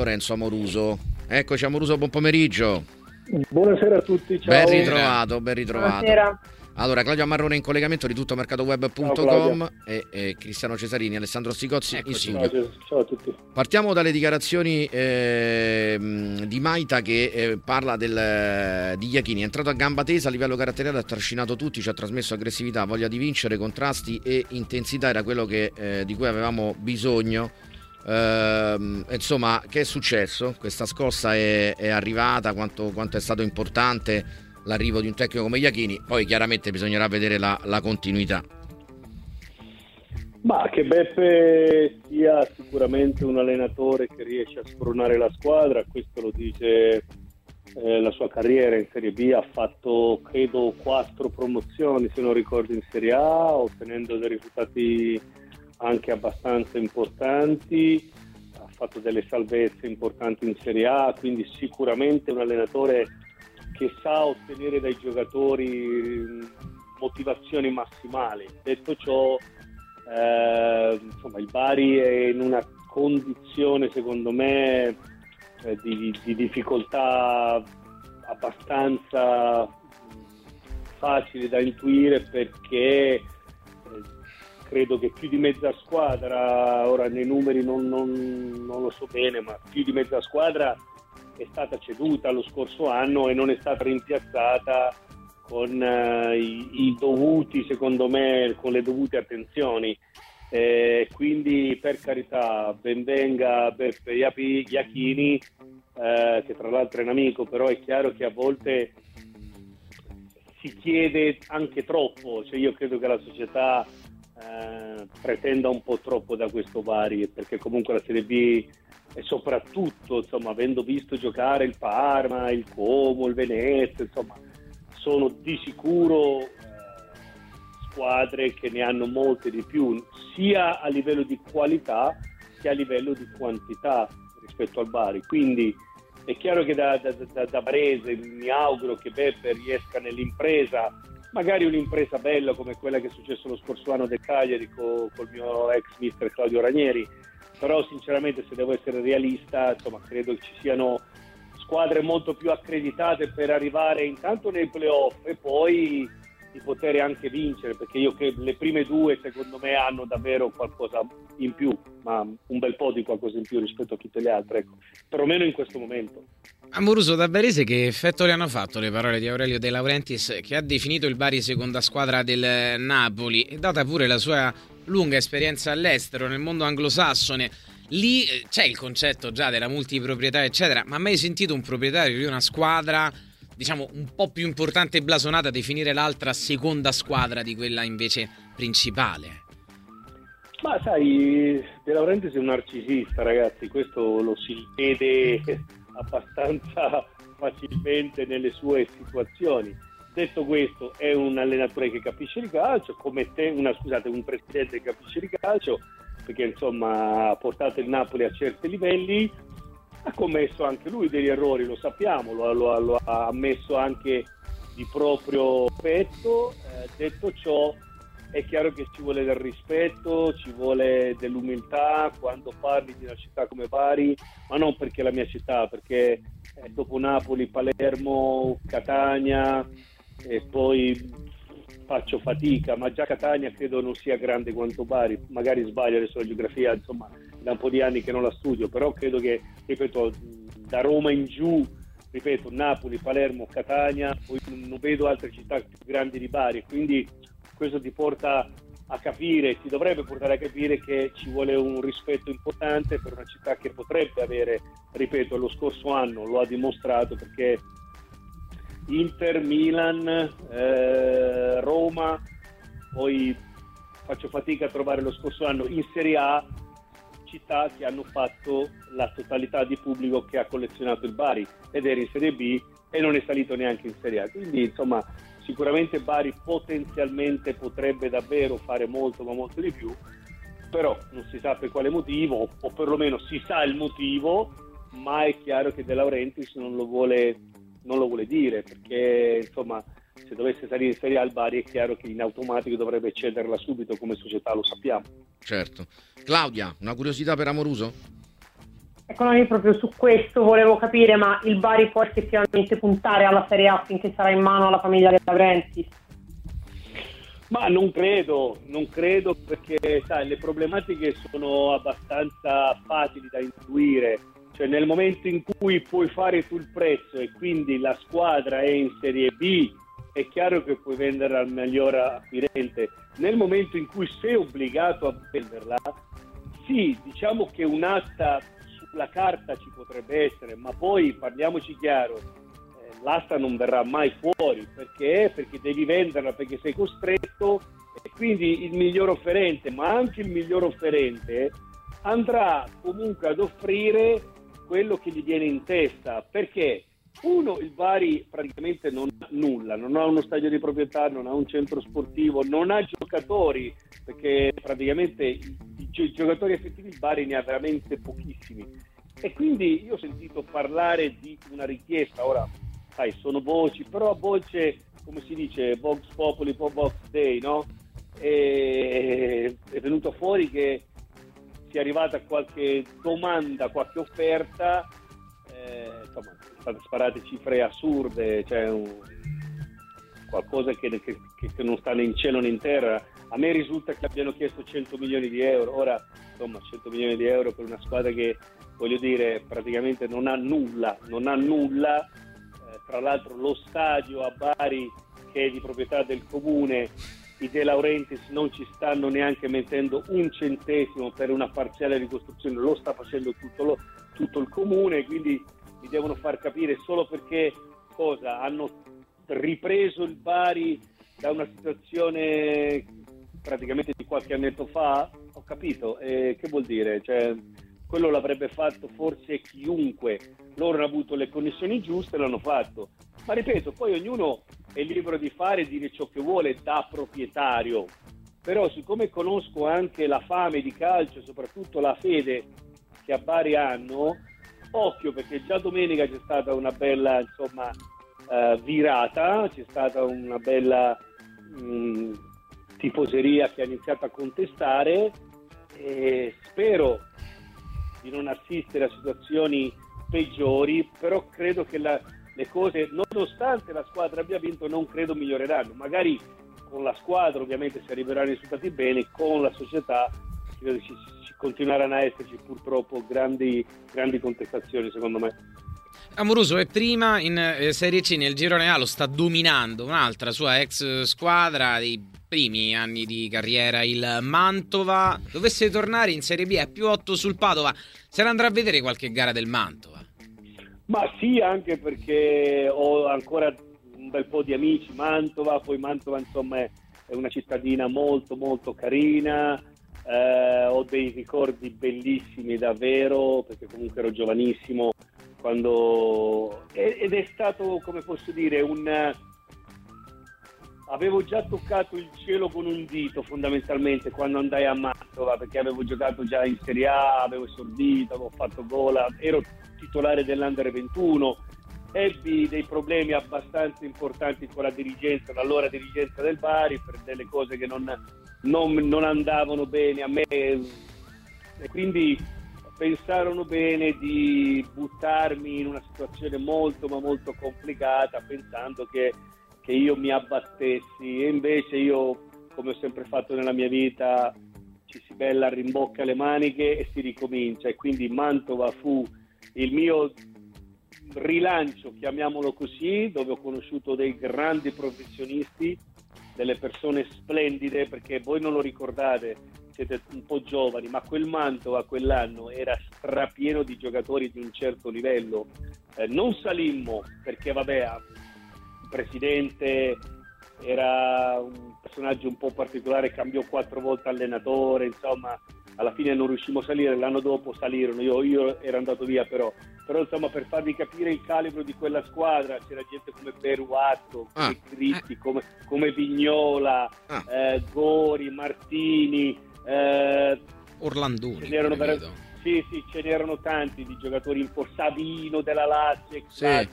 Lorenzo Amoruso. Eccoci Amoruso, buon pomeriggio. Buonasera a tutti, ciao. Ben ritrovato, ben ritrovato. Buonasera. Allora, Claudio Marrone in collegamento di tuttomercatoweb.com e, e Cristiano Cesarini, Alessandro Sicozzi in Ciao, studio. ciao a tutti. Partiamo dalle dichiarazioni ehm, di Maita che eh, parla del, di Iachini. È entrato a gamba tesa a livello caratteriale, ha trascinato tutti, ci ha trasmesso aggressività, voglia di vincere, contrasti e intensità. Era quello che, eh, di cui avevamo bisogno. Ehm, insomma, che è successo? Questa scossa è, è arrivata, quanto, quanto è stato importante l'arrivo di un tecnico come Iachini? Poi chiaramente bisognerà vedere la, la continuità. Ma che Beppe sia sicuramente un allenatore che riesce a spronare la squadra, questo lo dice eh, la sua carriera in Serie B, ha fatto credo quattro promozioni se non ricordo in Serie A, ottenendo dei risultati anche abbastanza importanti, ha fatto delle salvezze importanti in Serie A, quindi sicuramente un allenatore che sa ottenere dai giocatori mh, motivazioni massimali. Detto ciò, eh, insomma, il Bari è in una condizione, secondo me, eh, di, di difficoltà abbastanza facile da intuire perché credo che più di mezza squadra, ora nei numeri non, non- non lo so bene, ma più di mezza squadra è stata ceduta lo scorso anno e non è stata rimpiazzata con eh, i, i dovuti, secondo me, con le dovute attenzioni. Eh, quindi per carità, benvenga Beppe Iachini, eh, che tra l'altro è un amico, però è chiaro che a volte si chiede anche troppo, cioè io credo che la società eh, pretenda un po' troppo da questo Bari, perché comunque la Serie B e soprattutto, insomma, avendo visto giocare il Parma, il Como, il Venezia, insomma, sono di sicuro eh, squadre che ne hanno molte di più, sia a livello di qualità che a livello di quantità rispetto al Bari. Quindi è chiaro che da, da, da, Barese mi auguro che Beppe riesca nell'impresa, magari un'impresa bella come quella che è successo lo scorso anno del Cagliari co- col mio ex mister Claudio Ranieri, però sinceramente se devo essere realista, insomma, credo che ci siano squadre molto più accreditate per arrivare intanto nei playoff e poi di poter anche vincere, perché io che le prime due secondo me hanno davvero qualcosa in più, ma un bel po' di qualcosa in più rispetto a tutte le altre, ecco. perlomeno in questo momento. Amoruso da Barese che effetto le hanno fatto le parole di Aurelio De Laurentiis che ha definito il Bari seconda squadra del Napoli? E data pure la sua lunga esperienza all'estero nel mondo anglosassone. Lì eh, c'è il concetto già della multiproprietà eccetera ma mai sentito un proprietario di una squadra diciamo un po' più importante e blasonata definire l'altra seconda squadra di quella invece principale? Ma sai, De Laurentiis è un narcisista, ragazzi, questo lo si vede abbastanza facilmente nelle sue situazioni. Detto questo, è un allenatore che capisce il calcio, come te, una, scusate, un presidente che capisce il calcio, perché insomma ha portato il Napoli a certi livelli, ha commesso anche lui degli errori, lo sappiamo, lo, lo- lo ha ammesso anche di proprio petto. Eh, detto ciò, è chiaro che ci vuole del rispetto, ci vuole dell'umiltà quando parli di una città come Bari, ma non perché è la mia città, perché eh, dopo Napoli, Palermo, Catania e poi faccio fatica, ma già Catania credo non sia grande quanto Bari, magari sbaglio adesso la geografia, insomma, da un po' di anni che non la studio, però credo che, ripeto, da Roma in giù, ripeto, Napoli, Palermo, Catania, poi non vedo altre città più grandi di Bari, quindi questo ti porta a capire, ti dovrebbe portare a capire che ci vuole un rispetto importante per una città che potrebbe avere, ripeto, lo scorso anno lo ha dimostrato perché Inter, Milan, eh, Roma, poi faccio fatica a trovare lo scorso anno in Serie A città che hanno fatto la totalità di pubblico che ha collezionato il Bari ed era in Serie B e non è salito neanche in Serie A. Quindi insomma sicuramente Bari potenzialmente potrebbe davvero fare molto ma molto di più, però non si sa per quale motivo o perlomeno si sa il motivo, ma è chiaro che De Laurentiis non lo vuole, non lo vuole dire perché insomma se dovesse salire in Serie A il Bari è chiaro che in automatico dovrebbe cederla subito come società, lo sappiamo. Certo. Claudia, una curiosità per Amoruso? Ecco, noi proprio su questo volevo capire, ma il Bari può effettivamente puntare alla Serie A finché sarà in mano alla famiglia della Laurenti? Ma non credo, non credo perché sai, le problematiche sono abbastanza facili da intuire. Cioè nel momento in cui puoi fare tu il prezzo e quindi la squadra è in Serie B, è chiaro che puoi venderla al miglior acquirente. Nel momento in cui sei obbligato a venderla, sì, diciamo che un'asta sulla carta ci potrebbe essere, ma poi parliamoci chiaro, eh, l'asta non verrà mai fuori. Perché? perché devi venderla, perché sei costretto e quindi il miglior offerente, ma anche il miglior offerente andrà comunque ad offrire quello che gli viene in testa, perché? Uno, il Bari praticamente non ha nulla, non ha uno stadio di proprietà, non ha un centro sportivo, non ha giocatori, perché praticamente i, i giocatori effettivi il Bari ne ha veramente pochissimi. E quindi io ho sentito parlare di una richiesta, ora sai, sono voci, però voce, come si dice, Vox Populi, Vox Day, no? E è venuto fuori che sia arrivata qualche domanda, qualche offerta, eh, insomma, state sparate cifre assurde, cioè un, qualcosa che, che, che, non sta né in cielo né in terra. A me risulta che abbiano chiesto 100 milioni di euro, ora insomma 100 milioni di euro per una squadra che voglio dire praticamente non ha nulla, non ha nulla, eh, tra l'altro lo stadio a Bari che è di proprietà del comune, i De Laurentiis non ci stanno neanche mettendo un centesimo per una parziale ricostruzione, lo sta facendo tutto, lo, tutto il comune, quindi mi devono far capire solo perché cosa hanno ripreso il Bari da una situazione praticamente di qualche annetto fa? Ho capito, eh, che vuol dire? Cioè, quello l'avrebbe fatto forse chiunque, loro hanno avuto le connessioni giuste e l'hanno fatto. Ma ripeto, poi ognuno è libero di fare e dire ciò che vuole da proprietario. Però siccome conosco anche la fame di calcio soprattutto la fede che a Bari hanno, occhio perché già domenica c'è stata una bella insomma, uh, virata, c'è stata una bella mm, tifoseria che ha iniziato a contestare e spero di non assistere a situazioni peggiori, però credo che la, le cose, nonostante la squadra abbia vinto, non credo miglioreranno. Magari con la squadra ovviamente si arriveranno risultati bene, con la società ci, ci continueranno a esserci purtroppo grandi, grandi contestazioni secondo me. Amoruso è prima in eh, Serie C nel girone A, lo sta dominando un'altra sua ex squadra dei primi anni di carriera, il Mantova. Dovesse tornare in Serie B è più 8 sul Padova. Se ne andrà a vedere qualche gara del Mantova? Ma sì, anche perché ho ancora un bel po' di amici Mantova, poi Mantova insomma è una cittadina molto molto carina, eh, ho dei ricordi bellissimi davvero, perché comunque ero giovanissimo quando... ed è stato, come posso dire, un... Avevo già toccato il cielo con un dito fondamentalmente quando andai a Mantova perché avevo giocato già in Serie A, avevo esordito, avevo fatto gola, ero titolare dell'Under 21, ebbi dei problemi abbastanza importanti con la dirigenza, l'allora dirigenza del Bari per delle cose che non, non, non andavano bene a me. E quindi pensarono bene di buttarmi in una situazione molto ma molto complicata pensando che, che io mi abbattessi. E invece io come ho sempre fatto nella mia vita ci si bella, rimbocca le maniche e si ricomincia. E quindi Mantova fu il mio rilancio, chiamiamolo così, dove ho conosciuto dei grandi professionisti, delle persone splendide perché voi non lo ricordate, siete un po' giovani, ma quel Mantova quell'anno era strapieno di giocatori di un certo livello. Eh, non salimmo perché, vabbè, il presidente era un personaggio un po' particolare, cambiò quattro volte allenatore, insomma, alla fine non riuscimmo a salire, l'anno dopo salirono, io, io ero andato via però, però insomma per farvi capire il calibro di quella squadra c'era gente come Beruatto, come ah, Cristi, eh. come, come, Vignola, ah. eh, Gori, Martini, eh, Orlandoni. Ce n'erano, ver- sì, sì, ce n'erano tanti di giocatori in Savino della Lazio, sì.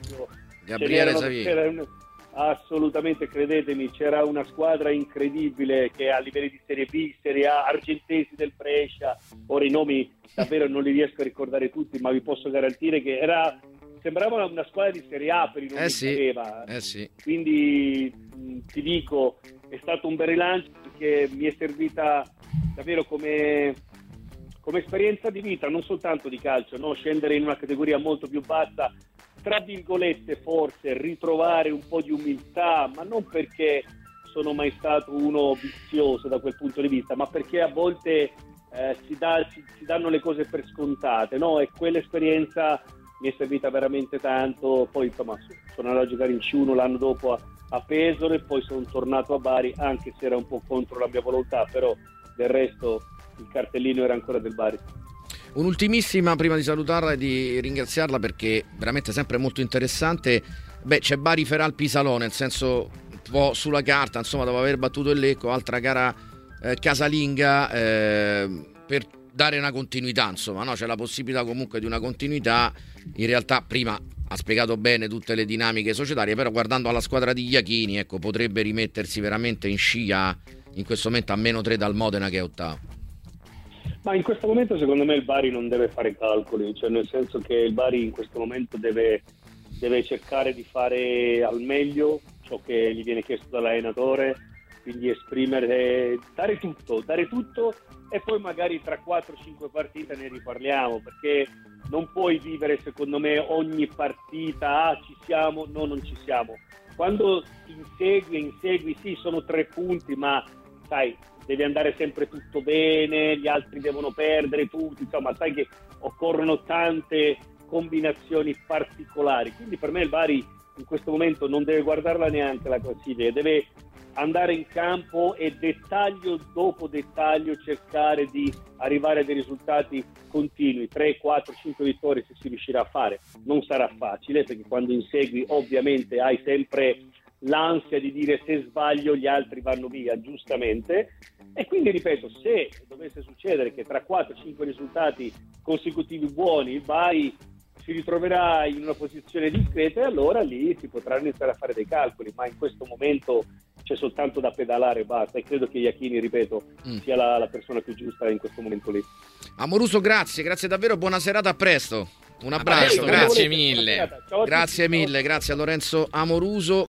Gabriele Savino. assolutamente credetemi, c'era una squadra incredibile che a livelli di Serie B, Serie A, Argentesi del Brescia, ora i nomi davvero non li riesco a ricordare tutti, ma vi posso garantire che era, sembrava una squadra di Serie A per i nomi eh sì, che aveva. Eh sì. Quindi ti dico, è stato un bel rilancio perché mi è servita davvero come, come esperienza di vita, non soltanto di calcio, no? scendere in una categoria molto più bassa tra virgolette forse ritrovare un po' di umiltà, ma non perché sono mai stato uno vizioso da quel punto di vista, ma perché a volte eh, si, dà, si, si, danno le cose per scontate, no? E quell'esperienza mi è servita veramente tanto. Poi insomma sono andato a giocare in C1 l'anno dopo a, a Pesaro e poi sono tornato a Bari, anche se era un po' contro la mia volontà, però del resto il cartellino era ancora del Bari. Un'ultimissima prima di salutarla e di ringraziarla perché veramente sempre molto interessante. Beh, c'è Bari Feral Pisalò, nel senso un po' sulla carta, insomma, dopo aver battuto il Lecco, altra gara eh, casalinga eh, per dare una continuità, insomma, no? c'è la possibilità comunque di una continuità. In realtà prima ha spiegato bene tutte le dinamiche societarie, però guardando alla squadra di Iachini, ecco, potrebbe rimettersi veramente in scia in questo momento a meno 3 dal Modena che è ottavo. Ma in questo momento secondo me il Bari non deve fare calcoli, cioè nel senso che il Bari in questo momento deve, deve cercare di fare al meglio ciò che gli viene chiesto dall'allenatore, quindi esprimere, dare tutto, dare tutto e poi magari tra 4-5 partite ne riparliamo, perché non puoi vivere secondo me ogni partita, ah ci siamo, no non ci siamo. Quando insegui, insegui, sì sono tre punti, ma sai, deve andare sempre tutto bene, gli altri devono perdere tutti, insomma, sai che occorrono tante combinazioni particolari. Quindi per me il Bari in questo momento non deve guardarla neanche la classifica, deve andare in campo e dettaglio dopo dettaglio cercare di arrivare a dei risultati continui, 3, 4, 5 vittorie se si riuscirà a fare. Non sarà facile perché quando insegui ovviamente hai sempre l'ansia di dire se sbaglio gli altri vanno via, giustamente. E quindi ripeto, se dovesse succedere che tra 4-5 risultati consecutivi buoni il Bari si ritroverà in una posizione discreta e allora lì si potranno iniziare a fare dei calcoli, ma in questo momento c'è soltanto da pedalare e basta e credo che Iachini, ripeto, mm. sia la, la persona più giusta in questo momento lì. Amoruso, grazie, grazie davvero, buona serata, a presto. Un abbraccio, grazie mille. Grazie mille, grazie a Lorenzo Amoruso.